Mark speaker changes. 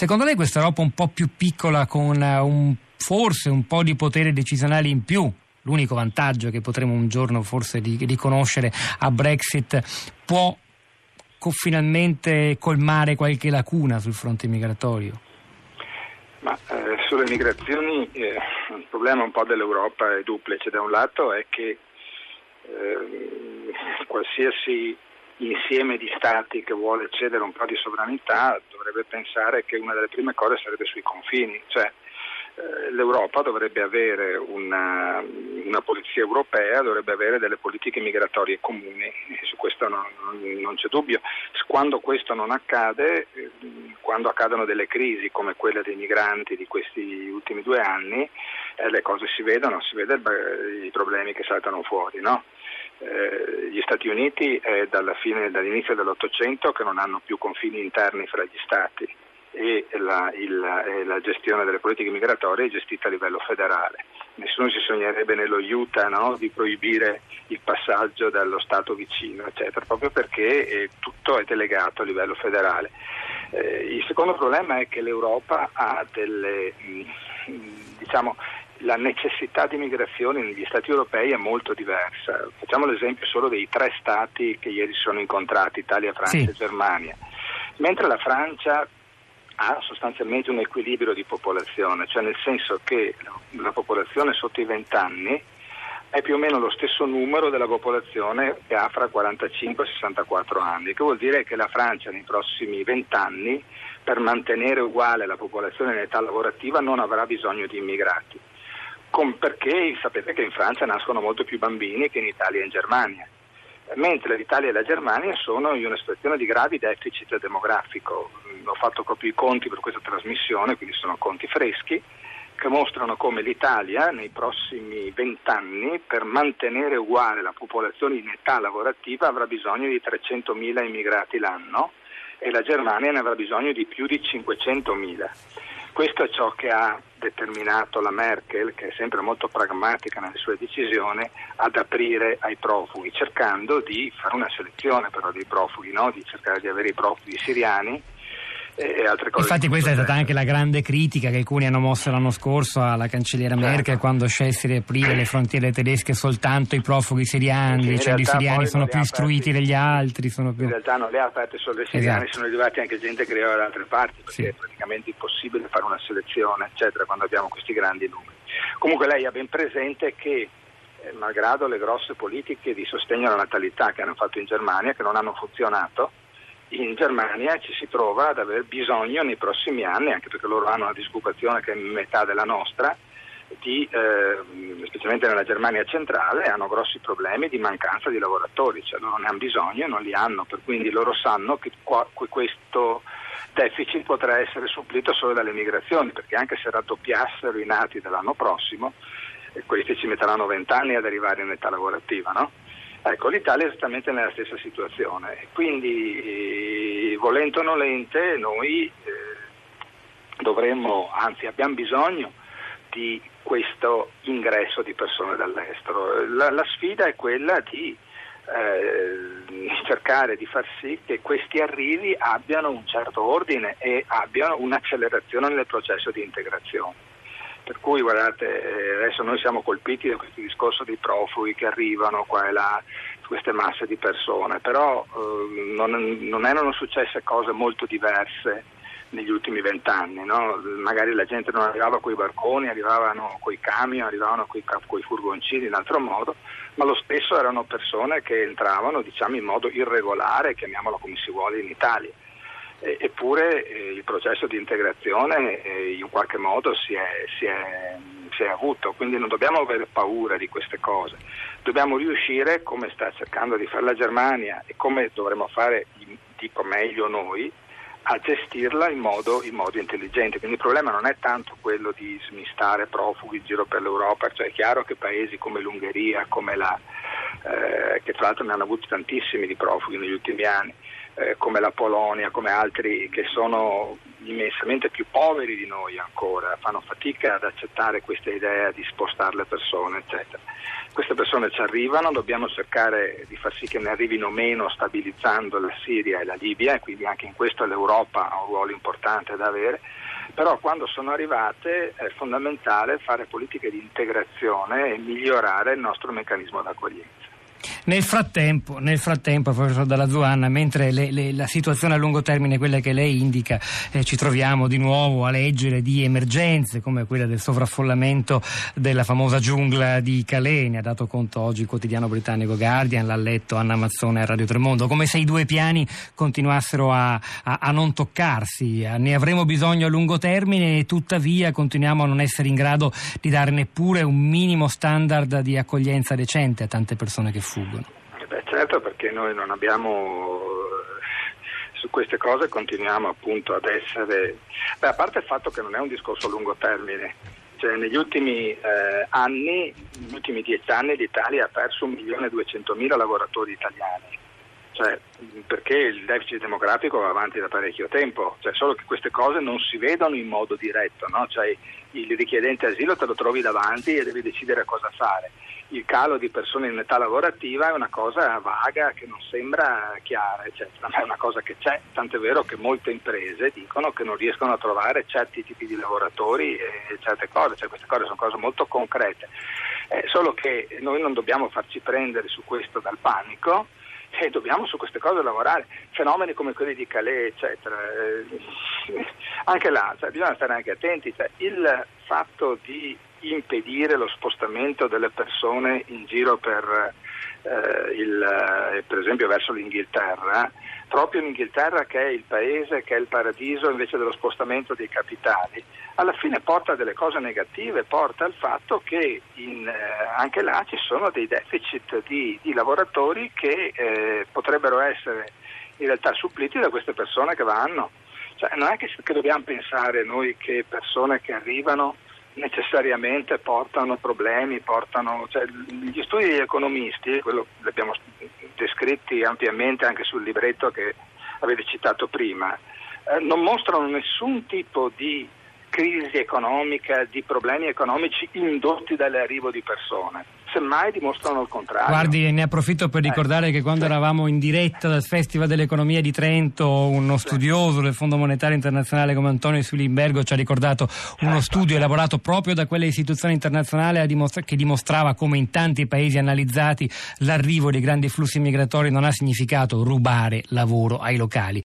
Speaker 1: Secondo lei questa Europa un po' più piccola con un, forse un po' di potere decisionale in più, l'unico vantaggio che potremo un giorno forse riconoscere a Brexit, può finalmente colmare qualche lacuna sul fronte migratorio?
Speaker 2: Ma eh, sulle migrazioni eh, il problema un po' dell'Europa è duplice. Da un lato è che eh, qualsiasi insieme di stati che vuole cedere un po' di sovranità dovrebbe pensare che una delle prime cose sarebbe sui confini, cioè eh, l'Europa dovrebbe avere una, una, polizia europea, dovrebbe avere delle politiche migratorie comuni, su questo non, non, c'è dubbio. Quando questo non accade, eh, quando accadono delle crisi come quella dei migranti di questi ultimi due anni, eh, le cose si vedono, si vedono i problemi che saltano fuori. No? Eh, gli Stati Uniti è fine, dall'inizio dell'Ottocento che non hanno più confini interni fra gli Stati e la, il, la, gestione delle politiche migratorie è gestita a livello federale. Nessuno si sognerebbe nello Utah no, di proibire il passaggio dallo Stato vicino, eccetera, proprio perché eh, tutto è delegato a livello federale. Eh, il secondo problema è che l'Europa ha delle, mm, diciamo, la necessità di migrazione negli Stati europei è molto diversa. Facciamo l'esempio solo dei tre Stati che ieri si sono incontrati, Italia, Francia sì. e Germania. Mentre la Francia ha sostanzialmente un equilibrio di popolazione, cioè nel senso che la popolazione sotto i 20 anni è più o meno lo stesso numero della popolazione che ha fra 45 e 64 anni, che vuol dire che la Francia nei prossimi 20 anni per mantenere uguale la popolazione in età lavorativa non avrà bisogno di immigrati, perché sapete che in Francia nascono molto più bambini che in Italia e in Germania mentre l'Italia e la Germania sono in una situazione di gravi deficit demografico. Ho fatto proprio i conti per questa trasmissione, quindi sono conti freschi, che mostrano come l'Italia nei prossimi vent'anni per mantenere uguale la popolazione in età lavorativa avrà bisogno di 300.000 immigrati l'anno e la Germania ne avrà bisogno di più di 500.000. Questo è ciò che ha determinato la Merkel, che è sempre molto pragmatica nelle sue decisioni, ad aprire ai profughi, cercando di fare una selezione però dei profughi, no? di cercare di avere i profughi siriani e altre cose.
Speaker 1: Infatti questa è stata anche la grande critica che alcuni hanno mosso l'anno scorso alla cancelliera certo. Merkel quando scelse di aprire le frontiere tedesche soltanto ai profughi siriani, cioè i siriani sono più istruiti degli altri. Più...
Speaker 2: In realtà non le ha aperte solo i siriani, esatto. sono arrivati anche gente che arrivava da altre parti perché sì. è praticamente impossibile fare una selezione eccetera quando abbiamo questi grandi numeri. Comunque lei ha ben presente che eh, malgrado le grosse politiche di sostegno alla natalità che hanno fatto in Germania, che non hanno funzionato, in Germania ci si trova ad aver bisogno nei prossimi anni, anche perché loro hanno una disoccupazione che è metà della nostra, di, eh, specialmente nella Germania centrale, hanno grossi problemi di mancanza di lavoratori, cioè loro ne hanno bisogno e non li hanno, per quindi loro sanno che qua, questo deficit potrà essere supplito solo dalle migrazioni, perché anche se raddoppiassero i nati dell'anno prossimo, eh, questi ci metteranno vent'anni ad arrivare in età lavorativa, no? Ecco, l'Italia è esattamente nella stessa situazione, quindi volente o nolente noi eh, dovremmo, anzi abbiamo bisogno di questo ingresso di persone dall'estero. La, la sfida è quella di eh, cercare di far sì che questi arrivi abbiano un certo ordine e abbiano un'accelerazione nel processo di integrazione. Per cui guardate, eh, adesso noi siamo colpiti da questo discorso dei profughi che arrivano qua e là, queste masse di persone, però eh, non, non, erano successe cose molto diverse negli ultimi vent'anni, no? magari la gente non arrivava con i barconi, arrivavano con i camion, arrivavano con i furgoncini in altro modo, ma lo stesso erano persone che entravano diciamo, in modo irregolare, chiamiamolo come si vuole in Italia eppure eh, il processo di integrazione eh, in qualche modo si è, si, è, si è, avuto, quindi non dobbiamo avere paura di queste cose, dobbiamo riuscire, come sta cercando di fare la Germania e come dovremmo fare, dico meglio noi, a gestirla in modo, in modo, intelligente. Quindi il problema non è tanto quello di smistare profughi in giro per l'Europa, cioè è chiaro che paesi come l'Ungheria, come la, eh, che tra l'altro ne hanno avuti tantissimi di profughi negli ultimi anni, eh, come la Polonia, come altri che sono immensamente più poveri di noi ancora, fanno fatica ad accettare questa idea di spostare le persone, eccetera. Queste persone ci arrivano, dobbiamo cercare di far sì che ne arrivino meno stabilizzando la Siria e la Libia e quindi anche in questo l'Europa ha un ruolo importante da avere, però quando sono arrivate è fondamentale fare politiche di integrazione e migliorare il nostro meccanismo d'accoglienza.
Speaker 1: Nel frattempo, nel frattempo professor Dalla Zuanna, mentre le, le, la situazione a lungo termine è quella che lei indica, eh, ci troviamo di nuovo a leggere di emergenze come quella del sovraffollamento della famosa giungla di Calais, ne ha dato conto oggi il quotidiano britannico Guardian, l'ha letto Anna Mazzone a Radio Tremondo, come se i due piani continuassero a, a, a non toccarsi, ne avremo bisogno a lungo termine e tuttavia continuiamo a non essere in grado di dare neppure un minimo standard di accoglienza decente a tante persone che fuggono.
Speaker 2: Certo, perché noi non abbiamo su queste cose continuiamo appunto ad essere, beh, a parte il fatto che non è un discorso a lungo termine, cioè, negli ultimi eh, anni, negli ultimi dieci anni l'Italia ha perso 1.200.000 lavoratori italiani. Cioè, perché il deficit demografico va avanti da parecchio tempo, cioè, solo che queste cose non si vedono in modo diretto, no? cioè, il richiedente asilo te lo trovi davanti e devi decidere cosa fare. Il calo di persone in età lavorativa è una cosa vaga che non sembra chiara, eccetera, ma è una cosa che c'è, tant'è vero che molte imprese dicono che non riescono a trovare certi tipi di lavoratori e certe cose, cioè queste cose sono cose molto concrete, eh, solo che noi non dobbiamo farci prendere su questo dal panico e dobbiamo su queste cose lavorare, fenomeni come quelli di Calais, eccetera, eh, anche là cioè, bisogna stare anche attenti, cioè, il fatto di impedire lo spostamento delle persone in giro per, eh, il, eh, per esempio verso l'Inghilterra, proprio l'Inghilterra che è il paese, che è il paradiso invece dello spostamento dei capitali, alla fine porta a delle cose negative, porta al fatto che in, eh, anche là ci sono dei deficit di, di lavoratori che eh, potrebbero essere in realtà suppliti da queste persone che vanno. Cioè, non è che, che dobbiamo pensare noi che persone che arrivano necessariamente portano problemi, portano, cioè, gli studi degli economisti, quello li abbiamo descritti ampiamente anche sul libretto che avete citato prima, eh, non mostrano nessun tipo di crisi economica, di problemi economici indotti dall'arrivo di persone semmai dimostrano il contrario.
Speaker 1: Guardi, ne approfitto per ricordare eh, che quando sì. eravamo in diretta dal Festival dell'Economia di Trento, uno sì. studioso del Fondo Monetario Internazionale come Antonio Sulimbergo ci ha ricordato uno studio certo. elaborato proprio da quelle istituzioni internazionali che dimostrava come in tanti paesi analizzati l'arrivo dei grandi flussi migratori non ha significato rubare lavoro ai locali,